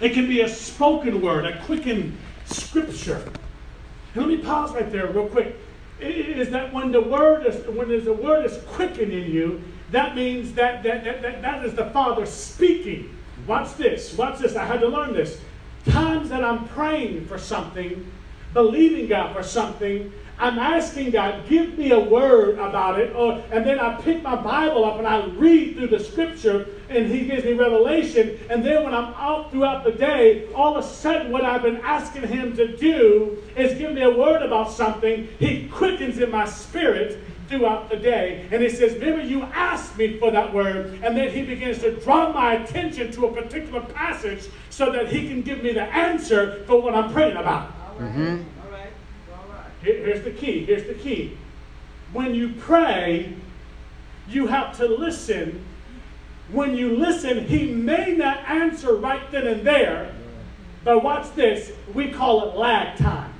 It can be a spoken word, a quickened scripture. And let me pause right there real quick. Is that when the word is when the word is quickened in you, that means that that, that, that, that is the Father speaking. Watch this. Watch this. I had to learn this. Times that I'm praying for something, believing God for something, I'm asking God, give me a word about it. Or, and then I pick my Bible up and I read through the scripture and He gives me revelation. And then when I'm out throughout the day, all of a sudden what I've been asking Him to do is give me a word about something. He quickens in my spirit throughout the day. And He says, Remember, you asked me for that word. And then He begins to draw my attention to a particular passage so that He can give me the answer for what I'm praying about. Mm-hmm. Here, here's the key. Here's the key. When you pray, you have to listen. When you listen, he may not answer right then and there. But watch this. We call it lag time.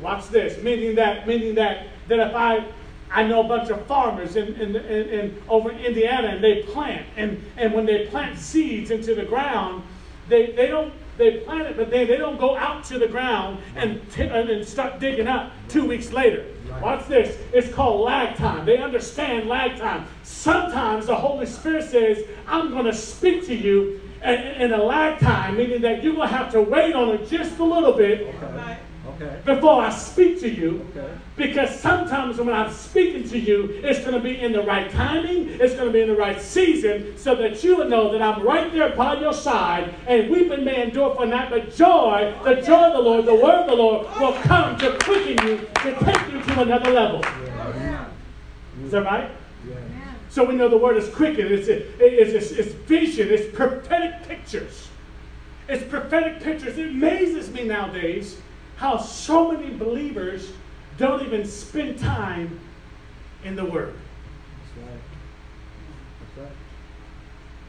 Watch this. Meaning that, meaning that, that if I I know a bunch of farmers in, in, in, in, over in Indiana and they plant. And, and when they plant seeds into the ground, they, they don't they plant it, but then they don't go out to the ground and, t- and start digging up two weeks later. Watch this. It's called lag time. They understand lag time. Sometimes the Holy Spirit says, I'm going to speak to you in a lag time, meaning that you're going to have to wait on it just a little bit. Okay okay. before I speak to you. Okay. Because sometimes when I'm speaking to you, it's going to be in the right timing, it's going to be in the right season, so that you will know that I'm right there by your side. And weeping may endure for night, but joy, the joy of the Lord, the word of the Lord will come to quicken you, to take you to another level. Yeah. Is that right? Yeah. So we know the word is quicken. It's, it's, it's, it's vision. It's prophetic pictures. It's prophetic pictures. It amazes me nowadays how so many believers don't even spend time in the Word. That's right. That's right.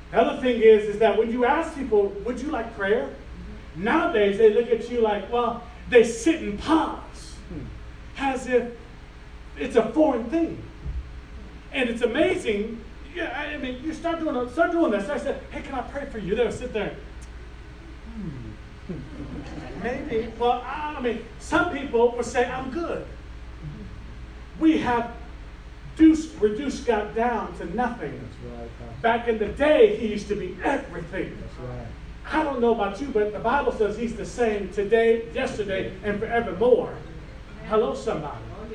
The other thing is, is that when you ask people, would you like prayer? Mm-hmm. Nowadays, they look at you like, well, they sit and pause hmm. as if it's a foreign thing. And it's amazing. Yeah, I mean, you start doing, start doing this. I said, hey, can I pray for you? They'll sit there. Maybe. Well, I mean, some people will say, I'm good. We have reduced, reduced God down to nothing. Right, Back in the day, he used to be everything. Right. I don't know about you, but the Bible says he's the same today, yesterday, and forevermore. Hello, somebody. Oh,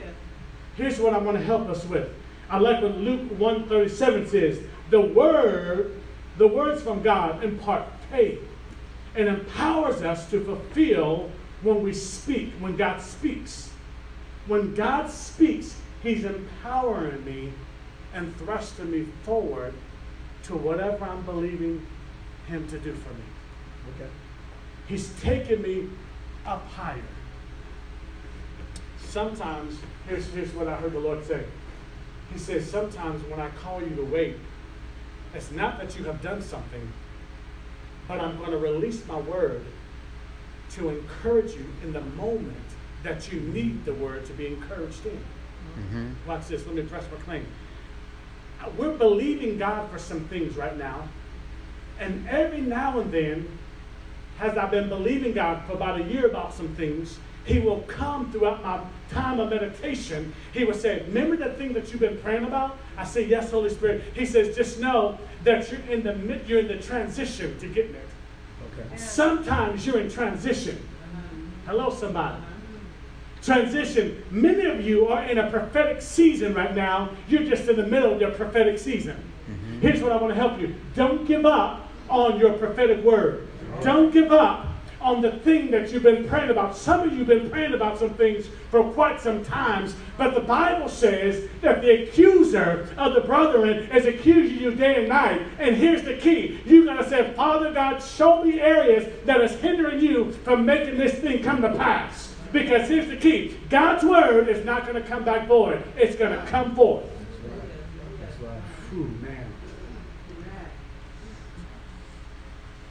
Here's what I want to help us with. I like what Luke 137 says. The word, the words from God impart faith and empowers us to fulfill when we speak, when God speaks. When God speaks, He's empowering me and thrusting me forward to whatever I'm believing Him to do for me. Okay. He's taking me up higher. Sometimes, here's, here's what I heard the Lord say. He says, Sometimes when I call you to wait, it's not that you have done something, but I'm going to release my word to encourage you in the moment that you need the word to be encouraged in. Mm-hmm. Watch this. Let me press my claim. We're believing God for some things right now. And every now and then, as I've been believing God for about a year about some things, He will come throughout my time of meditation. He will say, Remember that thing that you've been praying about? I say, Yes, Holy Spirit. He says, Just know that you're in the mid, you're in the transition to getting it. Okay. Sometimes you're in transition. Hello, somebody. Transition. Many of you are in a prophetic season right now. You're just in the middle of your prophetic season. Mm-hmm. Here's what I want to help you. Don't give up on your prophetic word. Don't give up on the thing that you've been praying about. Some of you have been praying about some things for quite some times, but the Bible says that the accuser of the brethren is accusing you day and night. And here's the key. You're going to say, Father God, show me areas that is hindering you from making this thing come to pass. Because here's the key. God's word is not going to come back void. It's going to come forth. That's right. Man.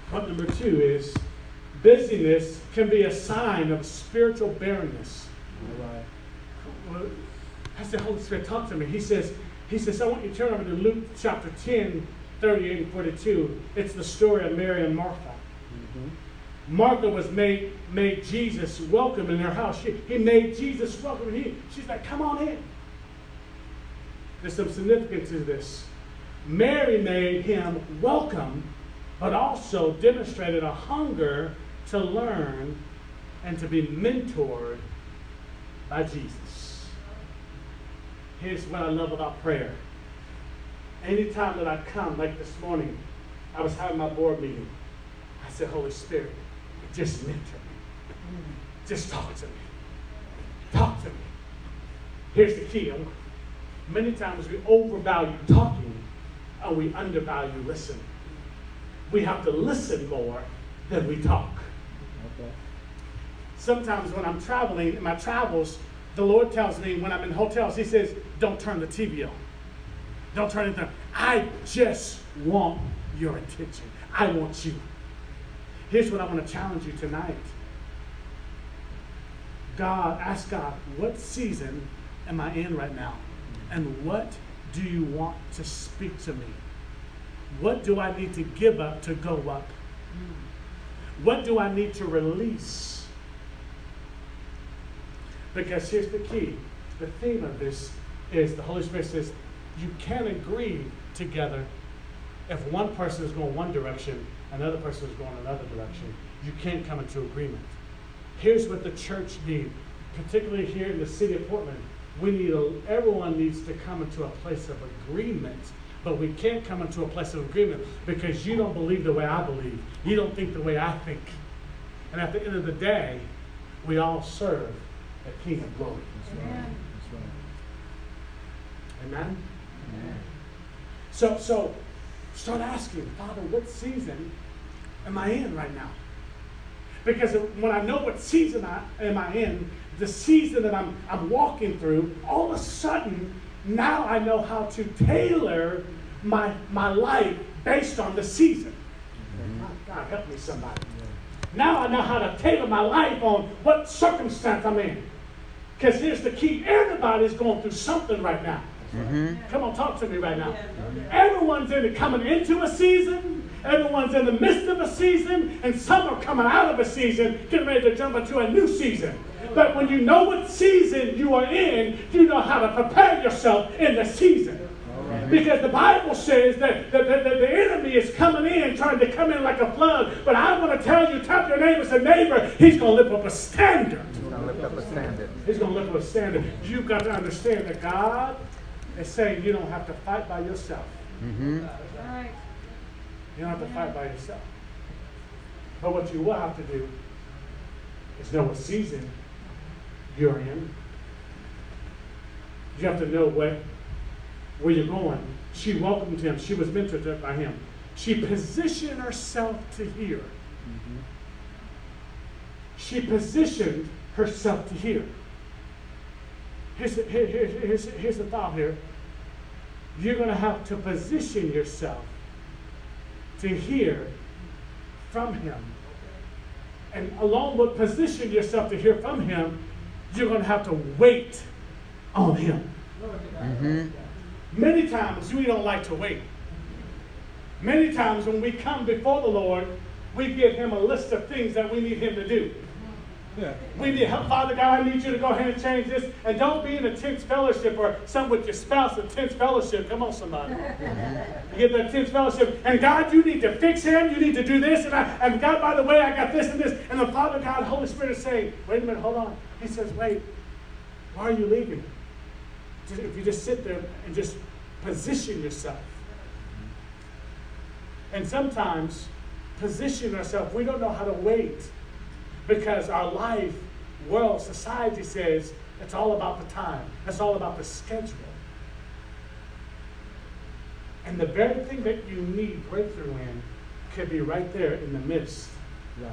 Point number two is busyness can be a sign of spiritual barrenness. Well, I said, Holy Spirit, talk to me. He says, he says, I want you to turn over to Luke chapter 10, 38 and 42. It's the story of Mary and Martha. Mm-hmm. Martha was made, made Jesus welcome in her house. She, he made Jesus welcome. He, she's like, come on in. There's some significance to this. Mary made him welcome, but also demonstrated a hunger to learn and to be mentored by Jesus. Here's what I love about prayer. Anytime that I come, like this morning, I was having my board meeting. I said, Holy Spirit, just mentor me. Just talk to me. Talk to me. Here's the key. Many times we overvalue talking and we undervalue listening. We have to listen more than we talk. Sometimes when I'm traveling in my travels, the Lord tells me when I'm in hotels, He says, Don't turn the TV on. Don't turn it on. I just want your attention. I want you. Here's what I want to challenge you tonight. God, ask God, what season am I in right now? And what do you want to speak to me? What do I need to give up to go up? What do I need to release? Because here's the key the theme of this is the Holy Spirit says you can't agree together if one person is going one direction, another person is going another direction. You can't come into agreement. Here's what the church needs, particularly here in the city of Portland we need a, everyone needs to come into a place of agreement but we can't come into a place of agreement because you don't believe the way I believe. You don't think the way I think. And at the end of the day, we all serve a King of glory. That's right. That's right. Amen? Amen? So, so start asking, Father, what season am I in right now? Because when I know what season I am I in, the season that I'm, I'm walking through, all of a sudden, now I know how to tailor my, my life based on the season. Mm-hmm. God, help me, somebody. Now I know how to tailor my life on what circumstance I'm in. Because here's the key everybody's going through something right now. Mm-hmm. Come on, talk to me right now. Everyone's in it coming into a season. Everyone's in the midst of a season, and some are coming out of a season, getting ready to jump into a new season. But when you know what season you are in, you know how to prepare yourself in the season. Because the Bible says that, that, that, that, the enemy is coming in, trying to come in like a flood. But I want to tell you, tap your neighbor, say, neighbor, he's going to lift up a standard. He's going to lift up a standard. He's going to lift up a standard. You've got to understand that God is saying you don't have to fight by yourself. Mm-hmm. You don't have to fight by yourself. But what you will have to do is know what season you're in. You have to know what, where you're going. She welcomed him. She was mentored by him. She positioned herself to hear. Mm-hmm. She positioned herself to hear. Here's, here, here, here's, here's the thought here. You're going to have to position yourself to hear from him. And along with position yourself to hear from him, you're going to have to wait on him. Mm-hmm. Many times we don't like to wait. Many times when we come before the Lord, we give him a list of things that we need him to do. Yeah. We need help, Father God. I need you to go ahead and change this. And don't be in a tense fellowship or some with your spouse, a tense fellowship. Come on, somebody. you get that tense fellowship. And God, you need to fix him. You need to do this. And, I, and God, by the way, I got this and this. And the Father God, Holy Spirit is saying, wait a minute, hold on. He says, wait, why are you leaving? If you just sit there and just position yourself. And sometimes position ourselves, we don't know how to wait because our life, world, society says it's all about the time. It's all about the schedule. And the very thing that you need breakthrough in could be right there in the midst right.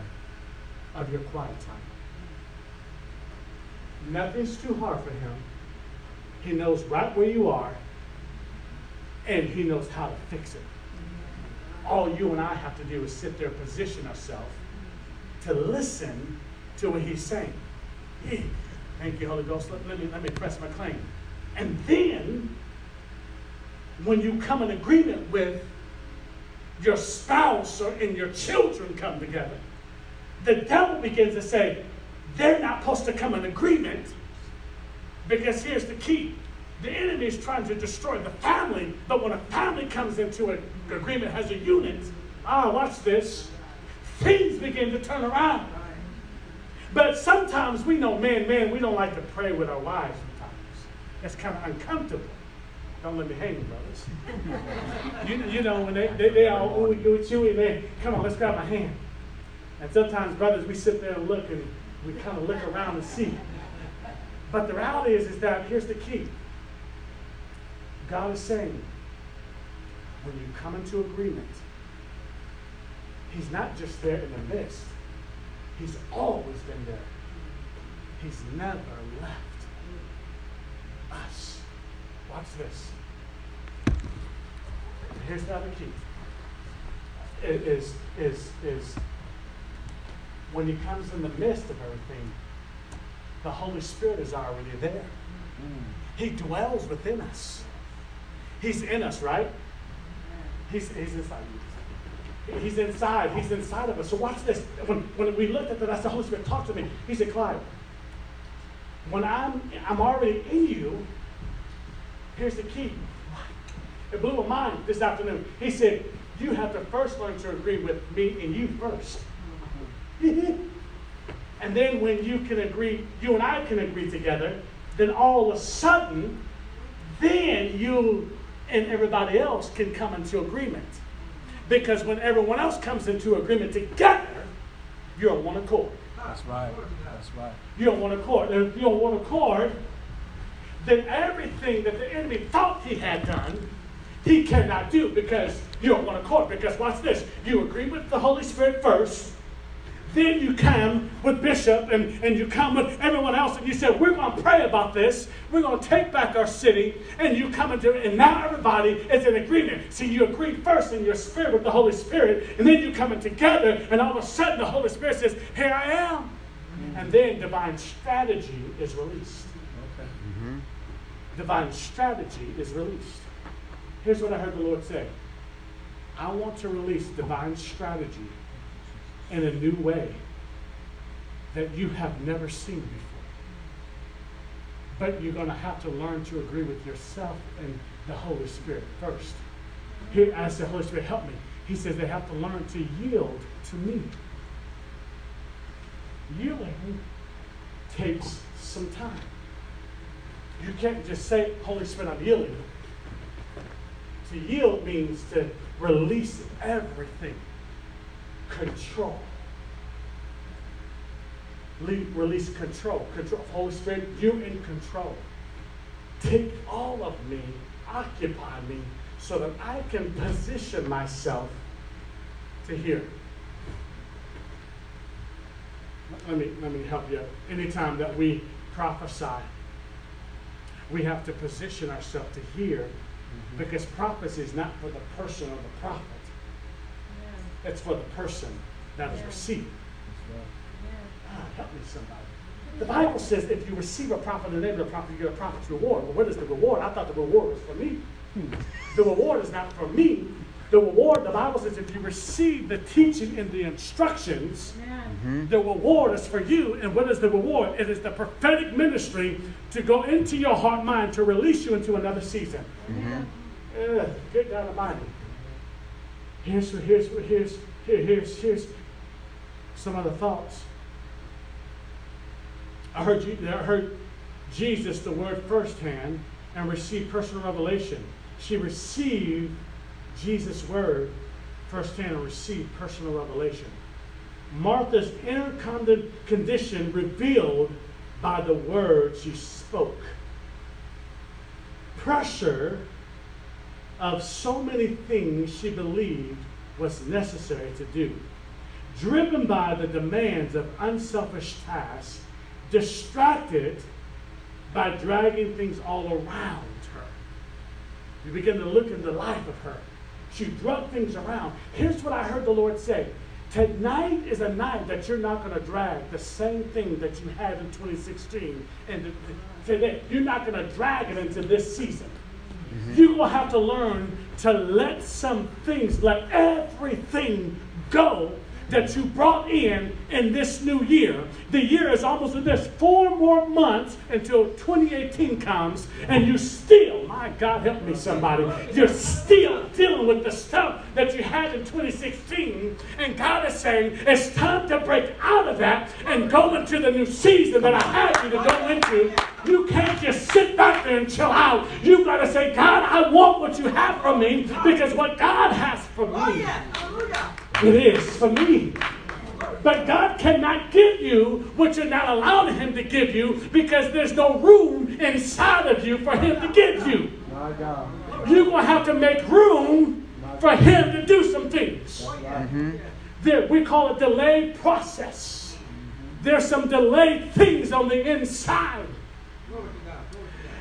of your quiet time. Nothing's too hard for him. He knows right where you are, and he knows how to fix it. All you and I have to do is sit there, position ourselves to listen to what he's saying. Thank you, Holy Ghost. Let, let, me, let me press my claim. And then, when you come in agreement with your spouse or and your children come together, the devil begins to say, they're not supposed to come in agreement because here's the key. The enemy is trying to destroy the family, but when a family comes into an agreement, has a unit, ah, watch this, things begin to turn around. But sometimes we know, man, man, we don't like to pray with our wives sometimes. That's kind of uncomfortable. Don't let me hang, brothers. you, you know, when they, they, they all ooey gooey chewy, man, come on, let's grab my hand. And sometimes, brothers, we sit there and look and we kind of look around and see. But the reality is, is that here's the key. God is saying, when you come into agreement, He's not just there in the midst. He's always been there. He's never left us. Watch this. Here's the other key. It is is is when he comes in the midst of everything, the Holy Spirit is already there. Mm. He dwells within us. He's in us, right? He's, he's inside. He's inside. He's inside of us. So watch this. When, when we looked at that, that's the Holy Spirit talked to me. He said, Clyde, when I'm I'm already in you, here's the key. It blew my mind this afternoon. He said, you have to first learn to agree with me and you first. Mm-hmm. and then when you can agree, you and I can agree together, then all of a sudden, then you and everybody else can come into agreement. Because when everyone else comes into agreement together, you're on one accord. That's right. That's right. You're on one accord. If you're on one accord, then everything that the enemy thought he had done, he cannot do because you're on one accord. Because watch this. You agree with the Holy Spirit first, then you come with Bishop and, and you come with everyone else and you say, We're going to pray about this. We're going to take back our city. And you come into it, and now everybody is in agreement. See, you agree first in your spirit with the Holy Spirit, and then you come in together, and all of a sudden the Holy Spirit says, Here I am. Mm-hmm. And then divine strategy is released. Okay. Mm-hmm. Divine strategy is released. Here's what I heard the Lord say I want to release divine strategy in a new way that you have never seen before. But you're going to have to learn to agree with yourself and the Holy Spirit first. He as the Holy Spirit help me, he says they have to learn to yield to me. Yielding takes some time. You can't just say, Holy Spirit, I'm yielding. To yield means to release everything control. release control. Control. Holy Spirit, you in control. Take all of me, occupy me, so that I can position myself to hear. Let me, let me help you. Anytime that we prophesy, we have to position ourselves to hear mm-hmm. because prophecy is not for the person or the prophet. It's for the person that is receiving. Ah, help me, somebody. The Bible says if you receive a prophet in the name of the prophet, you get a prophet's reward. Well, what is the reward? I thought the reward was for me. The reward is not for me. The reward, the Bible says, if you receive the teaching and the instructions, mm-hmm. the reward is for you. And what is the reward? It is the prophetic ministry to go into your heart mind to release you into another season. Mm-hmm. Uh, good God Almighty. Here's, here's, here's, here, here's, here's some other thoughts. I heard, you, I heard Jesus, the word firsthand, and received personal revelation. She received Jesus' word firsthand and received personal revelation. Martha's inner condition revealed by the words she spoke. Pressure of so many things she believed was necessary to do. Driven by the demands of unselfish tasks, distracted by dragging things all around her. You begin to look in the life of her. She drug things around. Here's what I heard the Lord say. Tonight is a night that you're not going to drag the same thing that you had in 2016 and today. You're not going to drag it into this season. Mm-hmm. You're going to have to learn to let some things, let everything go that you brought in in this new year. The year is almost this four more months until 2018 comes, and you still, my God, help me, somebody, you're still dealing with the stuff that you had in 2016. And God is saying it's time to break out of that and go into the new season that I had you to go into. You can't just sit back there and chill out. You've got to say, God, I want what you have for me because what God has for me. Oh, it is for me. But God cannot give you what you're not allowing Him to give you because there's no room inside of you for Him to give you. You're going to have to make room for Him to do some things. Mm-hmm. There, we call it delayed process. There's some delayed things on the inside.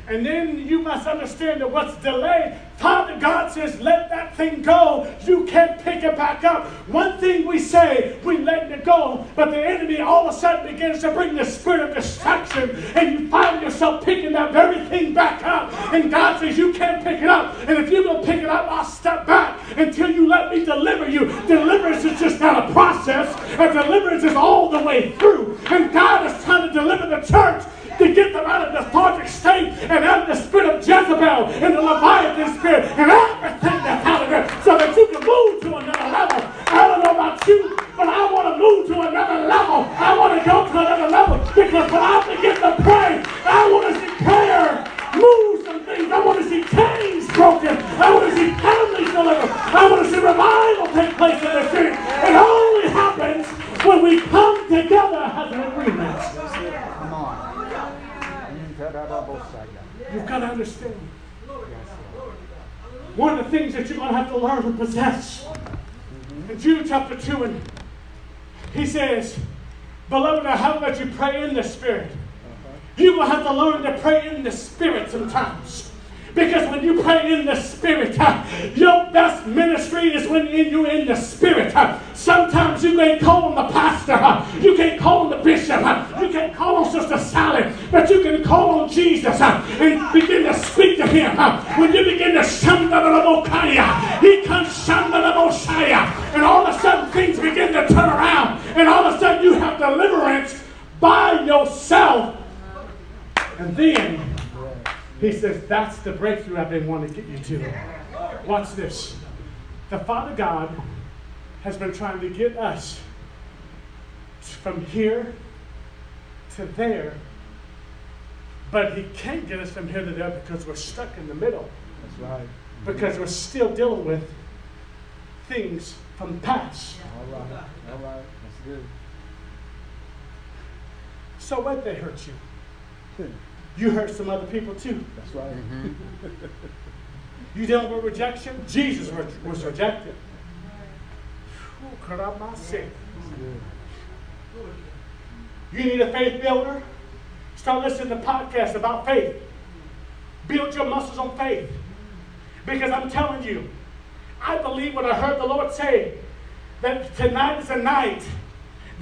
And then you must understand that what's delayed Father God says, let that thing go. You can't pick it back up. One thing we say, we let it go, but the enemy all of a sudden begins to bring the spirit of distraction, and you find yourself picking that very thing back up. And God says, you can't pick it up. And if you don't pick it up, I'll step back until you let me deliver you. Deliverance is just not a process, a deliverance is all the way through. And God is trying to deliver the church to get them out of the lethargic state and out of the spirit of Jezebel and the Leviathan spirit and everything that's out of there so that you can move to another level. I don't know about you, but I want to move to another level. I want to go to another level because when I begin to pray, I want to see prayer move some things. I want to see chains broken. I want to see families delivered. I want to see revival take place in the city. It only happens when we come together as an agreement. You've got to understand. One of the things that you're going to have to learn to possess. In Jude chapter 2, and he says, Beloved, I have let you pray in the Spirit. Going to have to learn to pray in the Spirit sometimes. Because when you pray in the Spirit, your best ministry is when you're in the Spirit. Sometimes you can't call on the pastor, you can't call on the bishop, you can't call on Sister Sally, but you can call on Jesus and begin to speak to him. When you begin to Shandalabokaya, he comes Shandalaboshaya, and all of a sudden things begin to turn around, and all of a sudden you have deliverance by yourself. And then he says, That's the breakthrough I've been wanting to get you to. Watch this. The Father God has been trying to get us from here to there, but He can't get us from here to there because we're stuck in the middle. That's right. Because we're still dealing with things from the past. All right. All right. That's good. So what they hurt you? Hmm. You hurt some other people too. That's right. Mm-hmm. you dealing with rejection? Jesus was rejected. You need a faith builder? Start listening to podcasts about faith. Build your muscles on faith. Because I'm telling you, I believe what I heard the Lord say that tonight is a night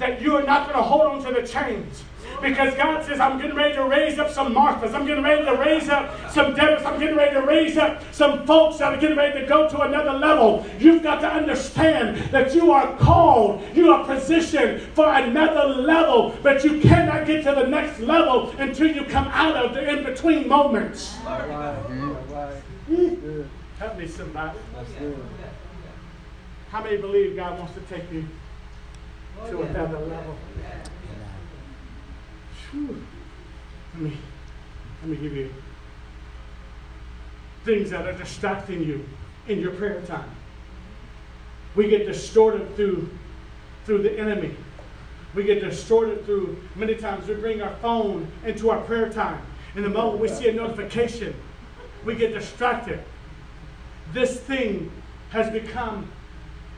that you are not going to hold on to the chains. Because God says, I'm getting ready to raise up some Marthas. I'm getting ready to raise up some Deborahs. I'm getting ready to raise up some folks that are getting ready to go to another level. You've got to understand that you are called, you are positioned for another level, but you cannot get to the next level until you come out of the in between moments. All right. All right. Help me, somebody. How many believe God wants to take you to another level? Let me, let me give you things that are distracting you in your prayer time. We get distorted through, through the enemy. We get distorted through, many times we bring our phone into our prayer time. In the moment we see a notification, we get distracted. This thing has become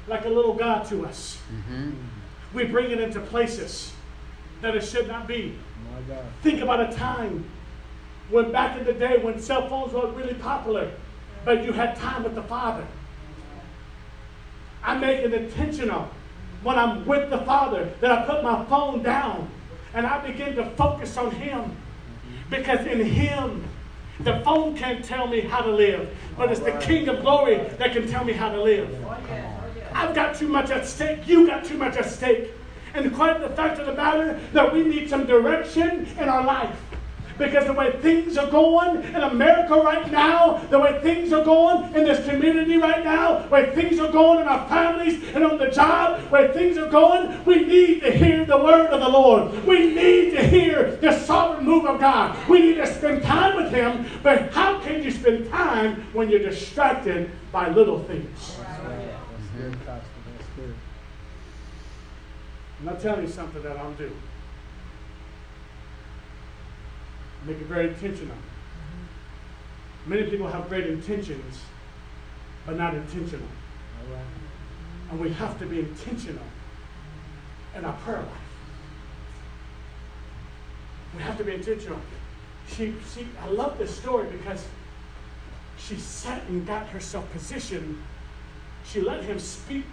like a little God to us. Mm-hmm. We bring it into places that it should not be. Think about a time when back in the day when cell phones were really popular, but you had time with the Father. I make it intentional when I'm with the Father that I put my phone down and I begin to focus on Him. Because in Him The phone can't tell me how to live, but it's the King of glory that can tell me how to live. Oh, I've got too much at stake. You got too much at stake. And quite the fact of the matter that we need some direction in our life. Because the way things are going in America right now, the way things are going in this community right now, way things are going in our families and on the job, where things are going, we need to hear the word of the Lord. We need to hear the sovereign move of God. We need to spend time with Him. But how can you spend time when you're distracted by little things? Good, Pastor. That's good. I'm not telling you something that I'll do. Make it very intentional. Mm-hmm. Many people have great intentions, but not intentional. All right. And we have to be intentional in our prayer life. We have to be intentional. She, she, I love this story because she sat and got herself positioned. She let him speak.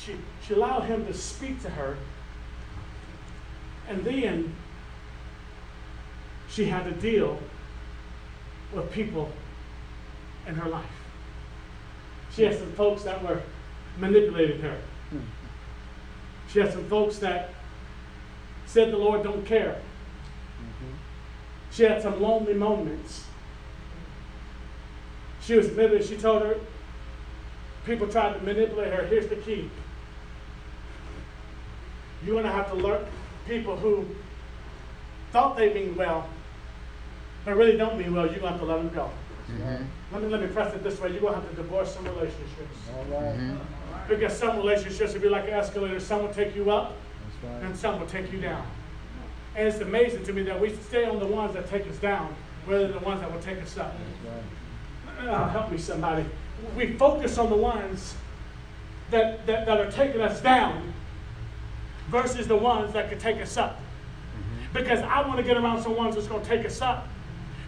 She, she allowed him to speak to her. And then she had to deal with people in her life. She had some folks that were manipulating her. She had some folks that said the Lord don't care. She had some lonely moments. She was manipulated. She told her, people tried to manipulate her. Here's the key. You're going to have to learn people who thought they mean well, but really don't mean well. You're going to have to let them go. That's Let me, let me press it this way. You're going to have to divorce some relationships. right. All right. Mm-hmm. Because some relationships will be like an escalator. Some will take you up, right. and some will take you down. And it's amazing to me that we stay on the ones that take us down rather than the ones that will take us up. Right. Oh, help me, somebody. We focus on the ones that, that, that are taking us down versus the ones that could take us up. Mm-hmm. Because I want to get around some ones that's going to take us up.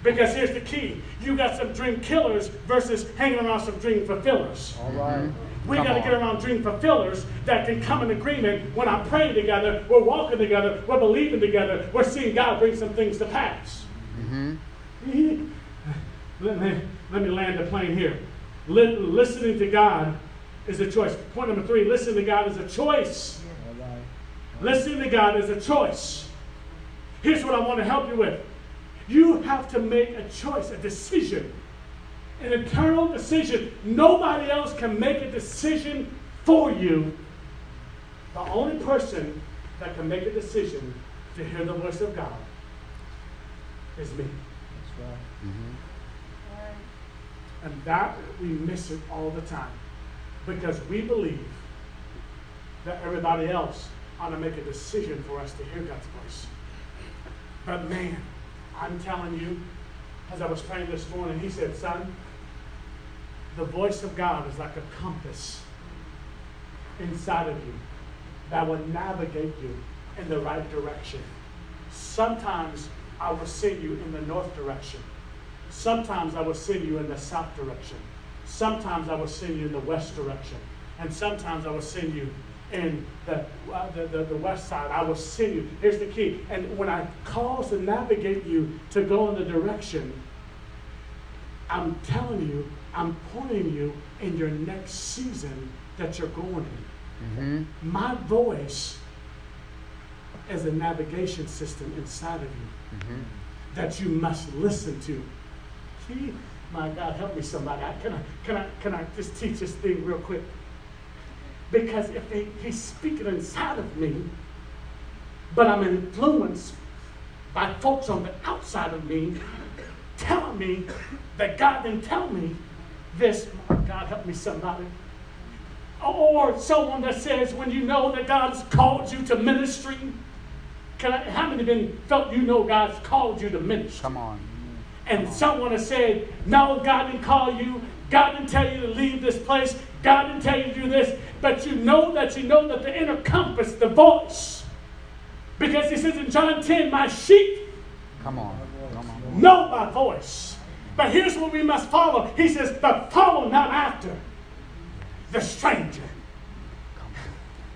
Because here's the key you got some dream killers versus hanging around some dream fulfillers. All right. Mm-hmm. We got to get around dream fulfillers that can come in agreement when I'm praying together, we're walking together, we're believing together, we're seeing God bring some things to pass. Mm-hmm. let, me, let me land the plane here. Li- listening to God is a choice. Point number three listening to God is a choice. All right. Listening to God is a choice. Here's what I want to help you with you have to make a choice, a decision, an internal decision. Nobody else can make a decision for you. The only person that can make a decision to hear the voice of God is me. That's right. Mm-hmm. And that we miss it all the time because we believe that everybody else ought to make a decision for us to hear God's voice. But man, I'm telling you, as I was praying this morning, he said, Son, the voice of God is like a compass inside of you that will navigate you in the right direction. Sometimes I will send you in the north direction. Sometimes I will send you in the south direction. Sometimes I will send you in the west direction. And sometimes I will send you in the, uh, the, the, the west side. I will send you. Here's the key. And when I cause to navigate you to go in the direction, I'm telling you, I'm pointing you in your next season that you're going in. My voice is a navigation system inside of you that you must listen to. See, my God, help me, somebody. Can I can I can I just teach this thing real quick? Because if he, he's speaking inside of me, but I'm influenced by folks on the outside of me telling me that God didn't tell me this. My God, help me, somebody. Or someone that says, when you know that God's called you to ministry, can I, how many been felt you know God's called you to ministry? Come on. And someone has said, No, God didn't call you. God didn't tell you to leave this place. God didn't tell you to do this. But you know that you know that the inner compass, the voice. Because he says in John 10, My sheep Come on. Come on. know my voice. But here's what we must follow. He says, But follow not after the stranger.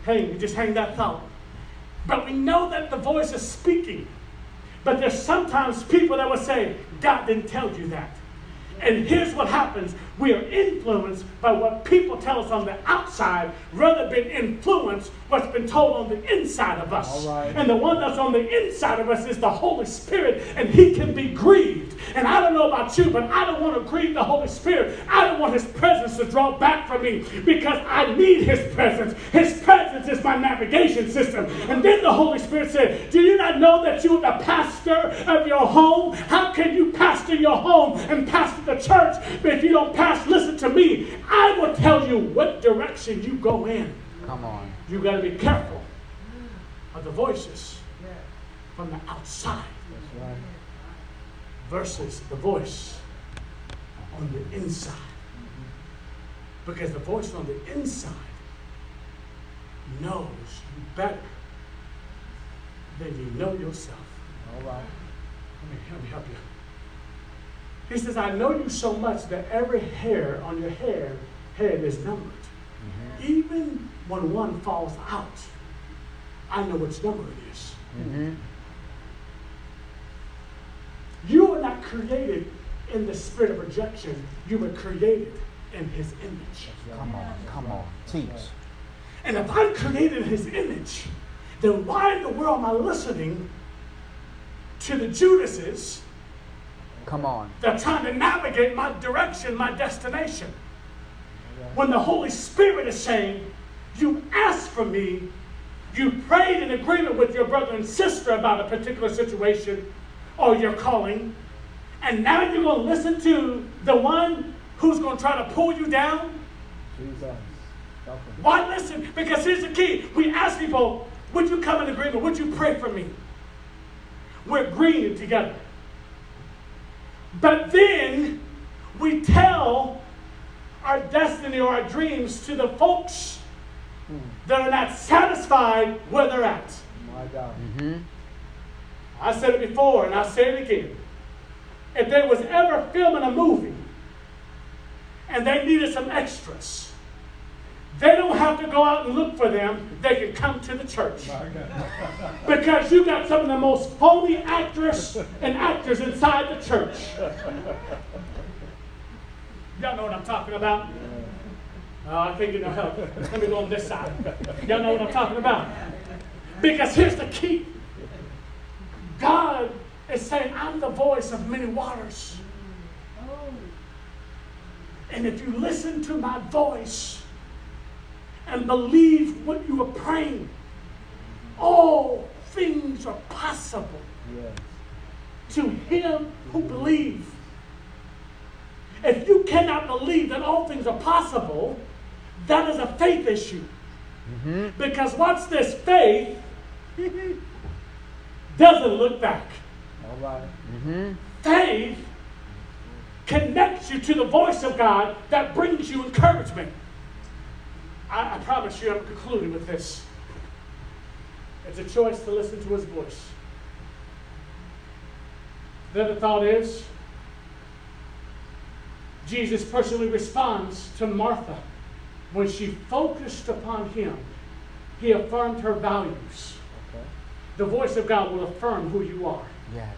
Hey, just hang that thought. But we know that the voice is speaking. But there's sometimes people that will say, God didn't tell you that. And here's what happens we are influenced by what people tell us on the outside rather than influence what's been told on the inside of us. Right. And the one that's on the inside of us is the Holy Spirit, and He can be grieved. And I don't know about you, but I don't want to grieve the Holy Spirit. I don't want His presence to draw back from me because I need His presence. His presence is my navigation system. And then the Holy Spirit said, Do you not know that you are the pastor of your home? How can you pastor your home and pastor the church if you don't pastor? Listen to me. I will tell you what direction you go in. Come on. You got to be careful of the voices from the outside right. versus the voice on the inside. Because the voice on the inside knows you better than you know yourself. All right. Let me, let me help you. He says, I know you so much that every hair on your hair head is numbered. Even when one falls out, I know which number it is. Mm-hmm. You were not created in the spirit of rejection. You were created in his image. Come on. Come on. Teach. And if I'm created in his image, then why in the world am I listening to the Judases Come on. They're trying to navigate my direction, my destination? When the Holy Spirit is saying, You asked for me, you prayed in agreement with your brother and sister about a particular situation or your calling, and now you're going to listen to the one who's going to try to pull you down? Jesus. Why listen? Because here's the key. We ask people, would you come in agreement? Would you pray for me? We're agreeing together. But then we tell our destiny or our dreams to the folks that are not satisfied where they're at. My God. Mm-hmm. I said it before and I'll say it again. If they was ever filming a movie and they needed some extras, they don't have to go out and look for them. They can come to the church. Because you got some of the most phony actors and actors inside the church. Y'all know what I'm talking about? Oh, I can't get no help. Let me go on this side. Y'all know what I'm talking about? Because here's the key God is saying, I'm the voice of many waters. And if you listen to my voice and believe what you are praying, all things are possible Yes. to him who believes. If you cannot believe that all things are possible, that is a faith issue. Mm-hmm. Because watch this faith doesn't look back. All right. Mm-hmm. Faith connects you to the voice of God that brings you encouragement. I, I promise you, I'm concluding with this. It's a choice to listen to his voice. The other thought is Jesus personally responds to Martha. When she focused upon him, he affirmed her values. Okay. The voice of God will affirm who you are. Yes.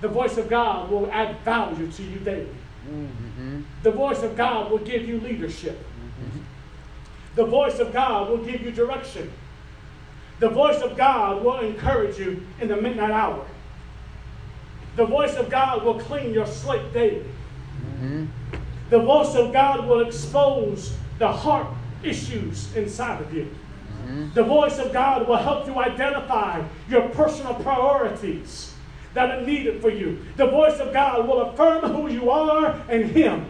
The voice of God will add value to you daily. Mm. Mm-hmm. The voice of God will give you leadership. The voice of God will give you direction. The voice of God will encourage you in the midnight hour. The voice of God will clean your slate daily. Mm-hmm. The voice of God will expose the heart issues inside of you. The voice of God will help you identify your personal priorities that are needed for you. The voice of God will affirm who you are in Him.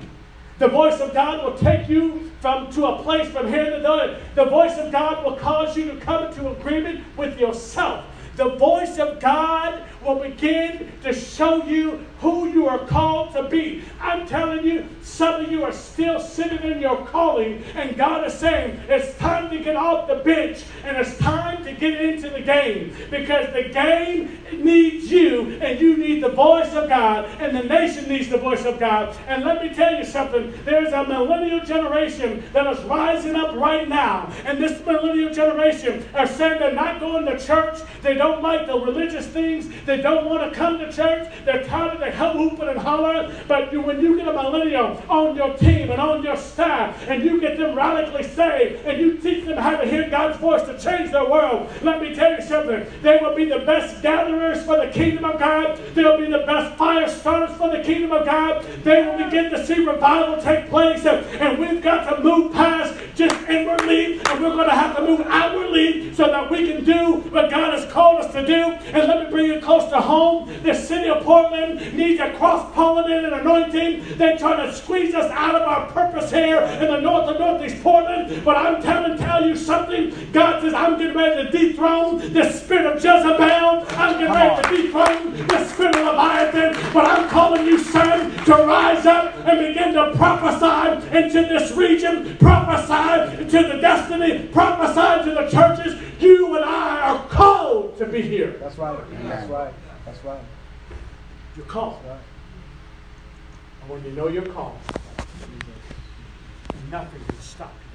The voice of God will take you from to a place from here to there. The voice of God will cause you to come into agreement with yourself. The voice of God will begin to show you who you are called to be. I'm telling you, some of you are still sitting in your calling, and God is saying it's time to get off the bench and it's time to get into the game because the game needs you, and you need the voice of God, and the nation needs the voice of God. And let me tell you something there's a millennial generation that is rising up right now, and this millennial generation are saying they're not going to church, they don't like the religious things, they They don't want to come to church. They're tired of the hooping and hollering. But you, when you get a millennial on your team and on your staff, and you get them radically saved, and you teach them how to hear God's voice to change their world, let me tell you something. They will be the best gatherers for the kingdom of God. They'll be the best fire starters for the kingdom of God. They will begin to see revival take place. And we've got to move past just inwardly, and we're going to have to move outwardly so that we can do what God has called us to do. And let me bring it close to home. The city of Portland needs a cross pollinated anointing. They're trying to squeeze us out of our purpose here in the north and northeast Portland. But I'm telling tell you something. God says, I'm getting ready to dethrone the spirit of Jezebel. I'm getting ready to dethrone the spirit of Leviathan. But I'm calling you, son, to rise up and begin to prophesy into this region. Prophesy to the destiny. Prophesy to the churches. You and I are called to be here. That's right. That's right. That's right. You're called. That's right. And when you know you're called, nothing can stop you.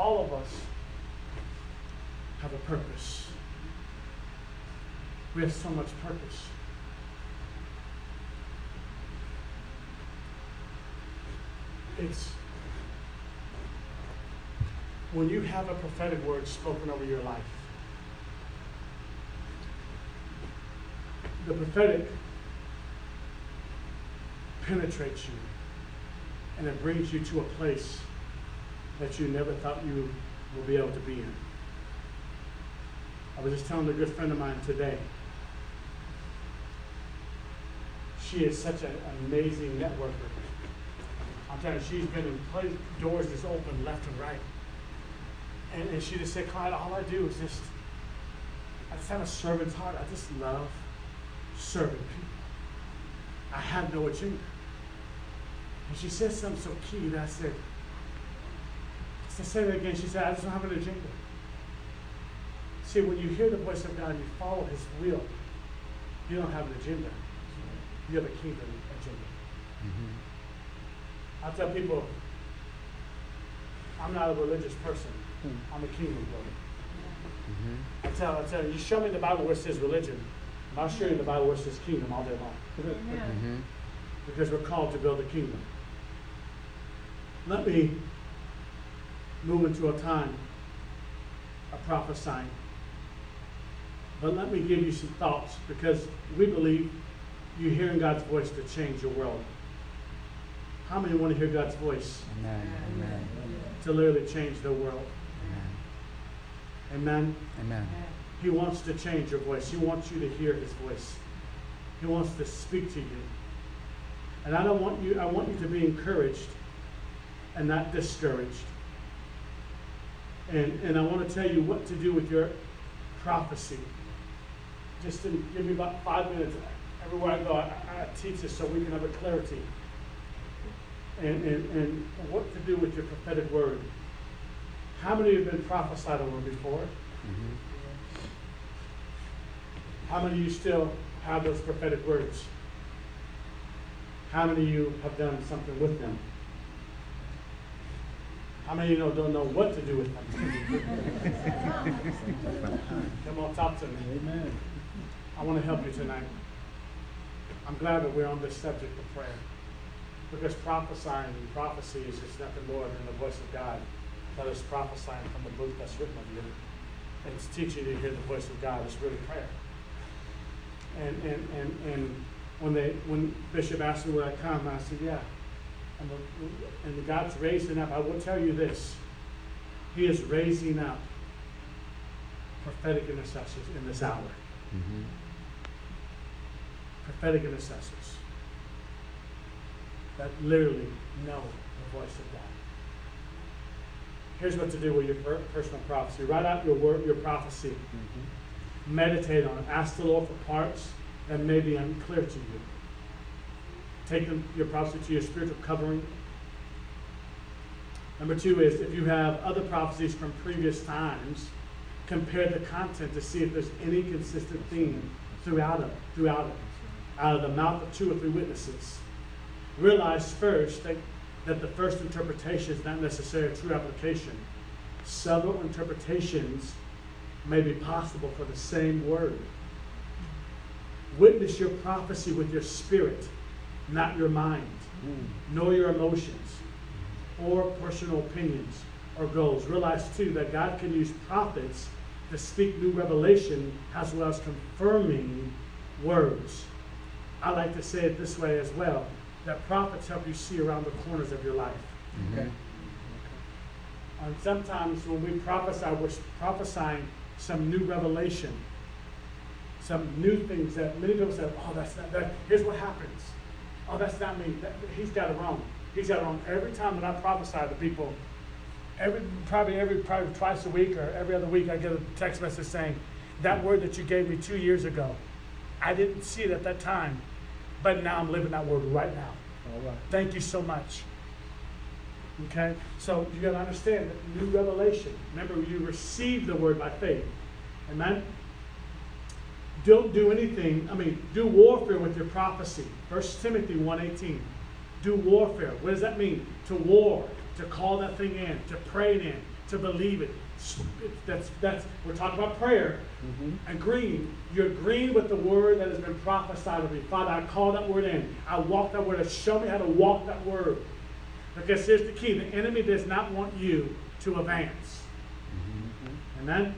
All of us have a purpose. We have so much purpose. It's when you have a prophetic word spoken over your life. The prophetic penetrates you and it brings you to a place that you never thought you would be able to be in. I was just telling a good friend of mine today. She is such an amazing networker. I'm telling you, she's been in place, doors just open left and right. And, and she just said, Clyde, all I do is just, I just have a servant's heart. I just love serving people. I have no agenda. And she said something so key that I said, I said, say that again. She said, I just don't have an agenda. See, when you hear the voice of God and you follow His will, you don't have an agenda. You have a kingdom agenda. Mm-hmm. I tell people, I'm not a religious person. I'm a kingdom builder. Mm-hmm. I tell, I tell you, you show me the Bible where it says religion, and I'll show you the Bible where it says kingdom all day long. Mm-hmm. because we're called to build a kingdom. Let me move into a time of prophesying. But let me give you some thoughts because we believe you're hearing God's voice to change your world. How many want to hear God's voice Amen. Amen. to literally change the world? Amen. Amen. He wants to change your voice. He wants you to hear his voice. He wants to speak to you. And I don't want you, I want you to be encouraged and not discouraged. And, and I want to tell you what to do with your prophecy. Just to give me about five minutes. Everywhere I go, I, I teach this so we can have a clarity. And, and, and what to do with your prophetic word. How many have been prophesied over before? Mm-hmm. How many of you still have those prophetic words? How many of you have done something with them? How many of you know, don't know what to do with them? Come on, talk to me. Amen. I want to help you tonight. I'm glad that we're on this subject of prayer. Because prophesying and prophecy is just nothing more than the voice of God that is prophesying from the book that's written of you. And it's teaching you to hear the voice of God. It's really prayer. And and, and, and when they when Bishop asked me would I come, I said, Yeah. And, the, and God's raising up. I will tell you this. He is raising up prophetic intercessors in this hour Mm-hmm. prophetic intercessors that literally know the voice of God. Here's what to do with your per- personal prophecy. Write out your word, your prophecy. Mm-hmm. Meditate on it. Ask the Lord for parts that may be unclear to you. Take them, your prophecy to your spiritual covering. Number two is if you have other prophecies from previous times, compare the content to see if there's any consistent theme throughout it, throughout it, out of the mouth of two or three witnesses. Realize first that, that the first interpretation is not necessarily a true application. Several interpretations may be possible for the same word. Witness your prophecy with your spirit, not your mind, hmm. nor your emotions, or personal opinions or goals. Realize too that God can use prophets to speak new revelation as well as confirming words. I like to say it this way as well that prophets help you see around the corners of your life. Mm-hmm. Okay. And sometimes when we prophesy, we're prophesying some new revelation, some new things that many people say, oh, that's not that. Here's what happens. Oh, that's not me. That, he's got it wrong. He's got it wrong. Every time that I prophesy to people, every probably every probably twice a week or every other week, I get a text message saying, that word that you gave me two years ago, I didn't see it at that time, but now I'm living that word right now. All right. Thank you so much. Okay? So you got to understand that new revelation. Remember, you receive the word by faith. Amen? Don't do anything, I mean, do warfare with your prophecy. 1 Timothy 1.18. Do warfare. What does that mean? To war, to call that thing in, to pray it in, to believe it. That's, that's, we're talking about prayer. Mm-hmm. Agreeing. You're agreeing with the word that has been prophesied of me. Father, I call that word in. I walk that word. Show me how to walk that word. Because here's the key the enemy does not want you to advance. Amen?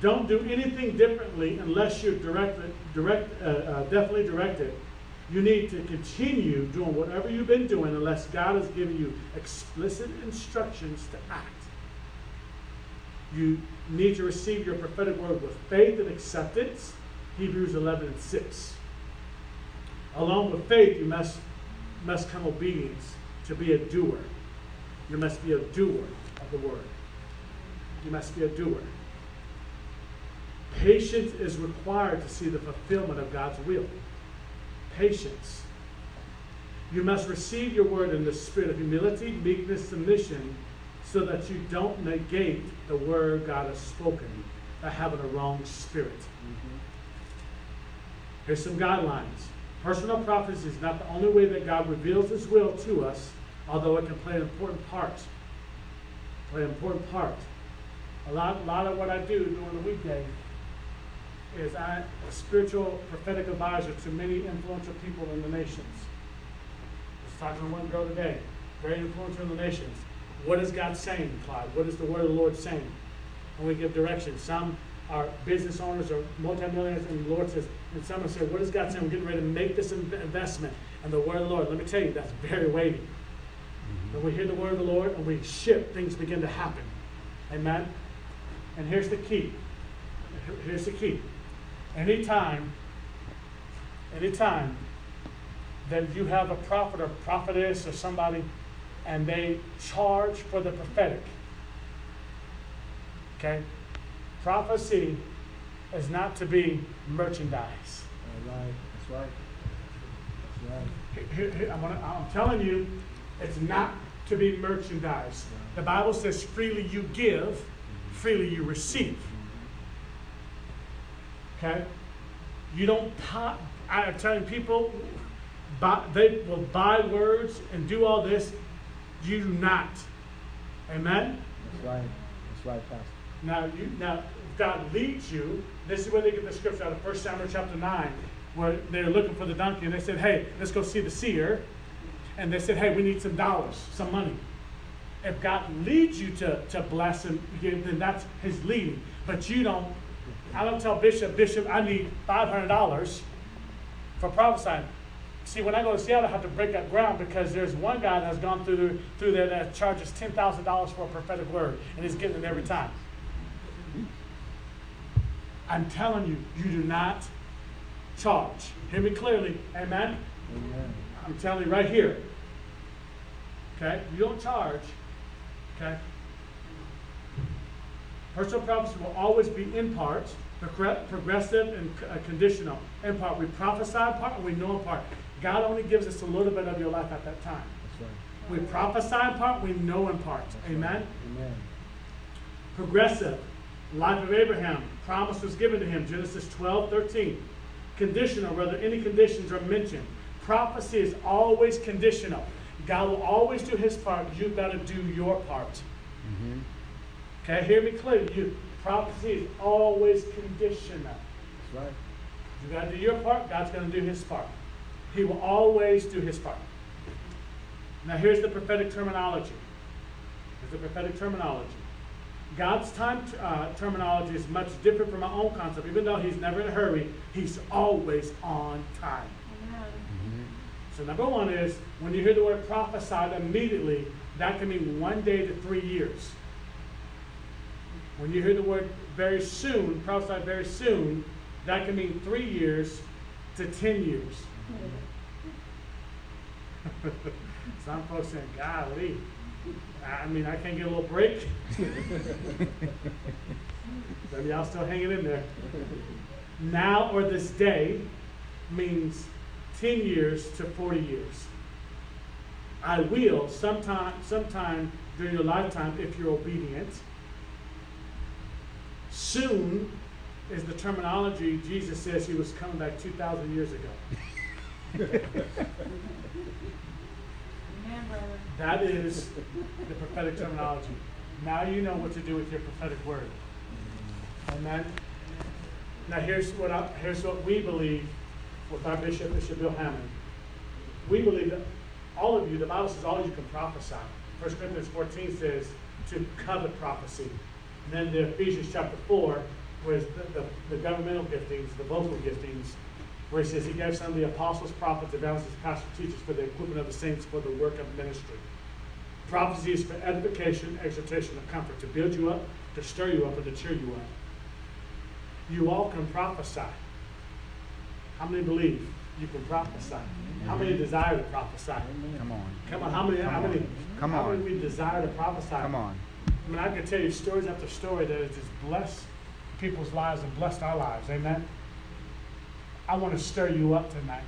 Don't do anything differently unless you're directed, direct, uh, uh, definitely directed. You need to continue doing whatever you've been doing unless God has given you explicit instructions to act. You need to receive your prophetic word with faith and acceptance. Hebrews 11 and 6. Along with faith, you must, must come obedience to be a doer. You must be a doer of the word. You must be a doer. Patience is required to see the fulfillment of God's will. Patience. You must receive your word in the spirit of humility, meekness, submission, so that you don't negate the word God has spoken by having a wrong spirit. Mm-hmm. Here's some guidelines. Personal prophecy is not the only way that God reveals his will to us, although it can play an important part. Play an important part. A lot, a lot of what I do during the weekday is I'm a spiritual prophetic advisor to many influential people in the nations. I was talking to one girl today, very influential in the nations. What is God saying, Clyde? What is the word of the Lord saying? And we give direction. Some are business owners or multimillionaires, and the Lord says, and some someone said, What is God saying? We're getting ready to make this investment. And the word of the Lord, let me tell you, that's very weighty. Mm-hmm. When we hear the word of the Lord and we ship, things begin to happen. Amen? And here's the key. Here- Here's the key. Anytime, anytime that you have a prophet or prophetess or somebody and they charge for the prophetic, okay? Prophecy is not to be merchandise. All right. That's right. That's right. Here- here- I'm, gonna, I'm telling you, it's not to be merchandise. The Bible says, freely you give, mm-hmm. freely you receive. Mm-hmm. Okay? You don't, buy, I'm telling people, buy, they will buy words and do all this. You do not. Amen? That's right. That's right, Pastor. Now, you, now, if God leads you, this is where they get the scripture out of 1 Samuel chapter 9, where they're looking for the donkey, and they said, hey, let's go see the seer. And they said, hey, we need some dollars, some money. If God leads you to, to bless him, then that's his leading. But you don't, I don't tell Bishop, Bishop, I need $500 for prophesying. See, when I go to Seattle, I have to break that ground because there's one guy that has gone through, through there that charges $10,000 for a prophetic word, and he's getting it every time. I'm telling you, you do not charge. Hear me clearly. Amen? Amen. I'm telling you right here. Okay? You don't charge. Okay? Personal prophecy will always be in part, progressive and uh, conditional. In part, we prophesy in part and we know in part. God only gives us a little bit of your life at that time. That's right. We prophesy in part, we know in part. Amen? Amen. Progressive. Life of Abraham. Promise was given to him. Genesis 12, 13. Conditional, whether any conditions are mentioned. Prophecy is always conditional. God will always do his part. You've got to do your part. Mhm. Okay, hear me clearly. You, Prophecy is always conditional. That's right. You gotta do your part, God's gonna do his part. He will always do his part. Now here's the prophetic terminology. Here's the prophetic terminology. God's time uh, terminology is much different from our own concept. Even though he's never in a hurry, he's always on time. So number one is when you hear the word prophesied immediately, that can mean one day to three years. When you hear the word very soon, prophesied very soon, that can mean three years to ten years. Some folks saying, golly, I mean, I can't get a little break. But y'all still hanging in there. Now or this day means 10 years to 40 years. I will sometime, sometime during your lifetime if you're obedient. Soon is the terminology Jesus says he was coming back 2,000 years ago. That is the prophetic terminology. Now you know what to do with your prophetic word. Amen. Now here's what I, here's what we believe with our bishop, Bishop Bill Hamon. We believe that all of you, the Bible says all of you can prophesy. 1 Corinthians 14 says to covet prophecy. And then the Ephesians chapter 4, where it's the, the, the governmental giftings, the vocal giftings, where he says he gave some of the apostles, prophets, evangelists, pastors, teachers for the equipment of the saints for the work of ministry. Prophecy is for edification, exhortation, and comfort, to build you up, to stir you up, and to cheer you up. You all can prophesy. How many believe you can prophesy? How many desire to prophesy? Come on. Come on, how many, how Come many, on. Come how many we desire to prophesy? Come on. I mean, I could tell you stories after story that has just blessed people's lives and blessed our lives. Amen. I want to stir you up tonight.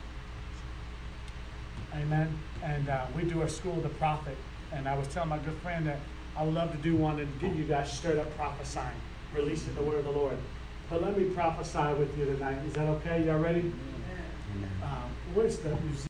Amen. And uh, we do a school of the prophet. And I was telling my good friend that I would love to do one and get you guys stirred up prophesying, releasing the word of the Lord. But let me prophesy with you tonight. Is that okay? Y'all ready? Amen. Um, where's the museum?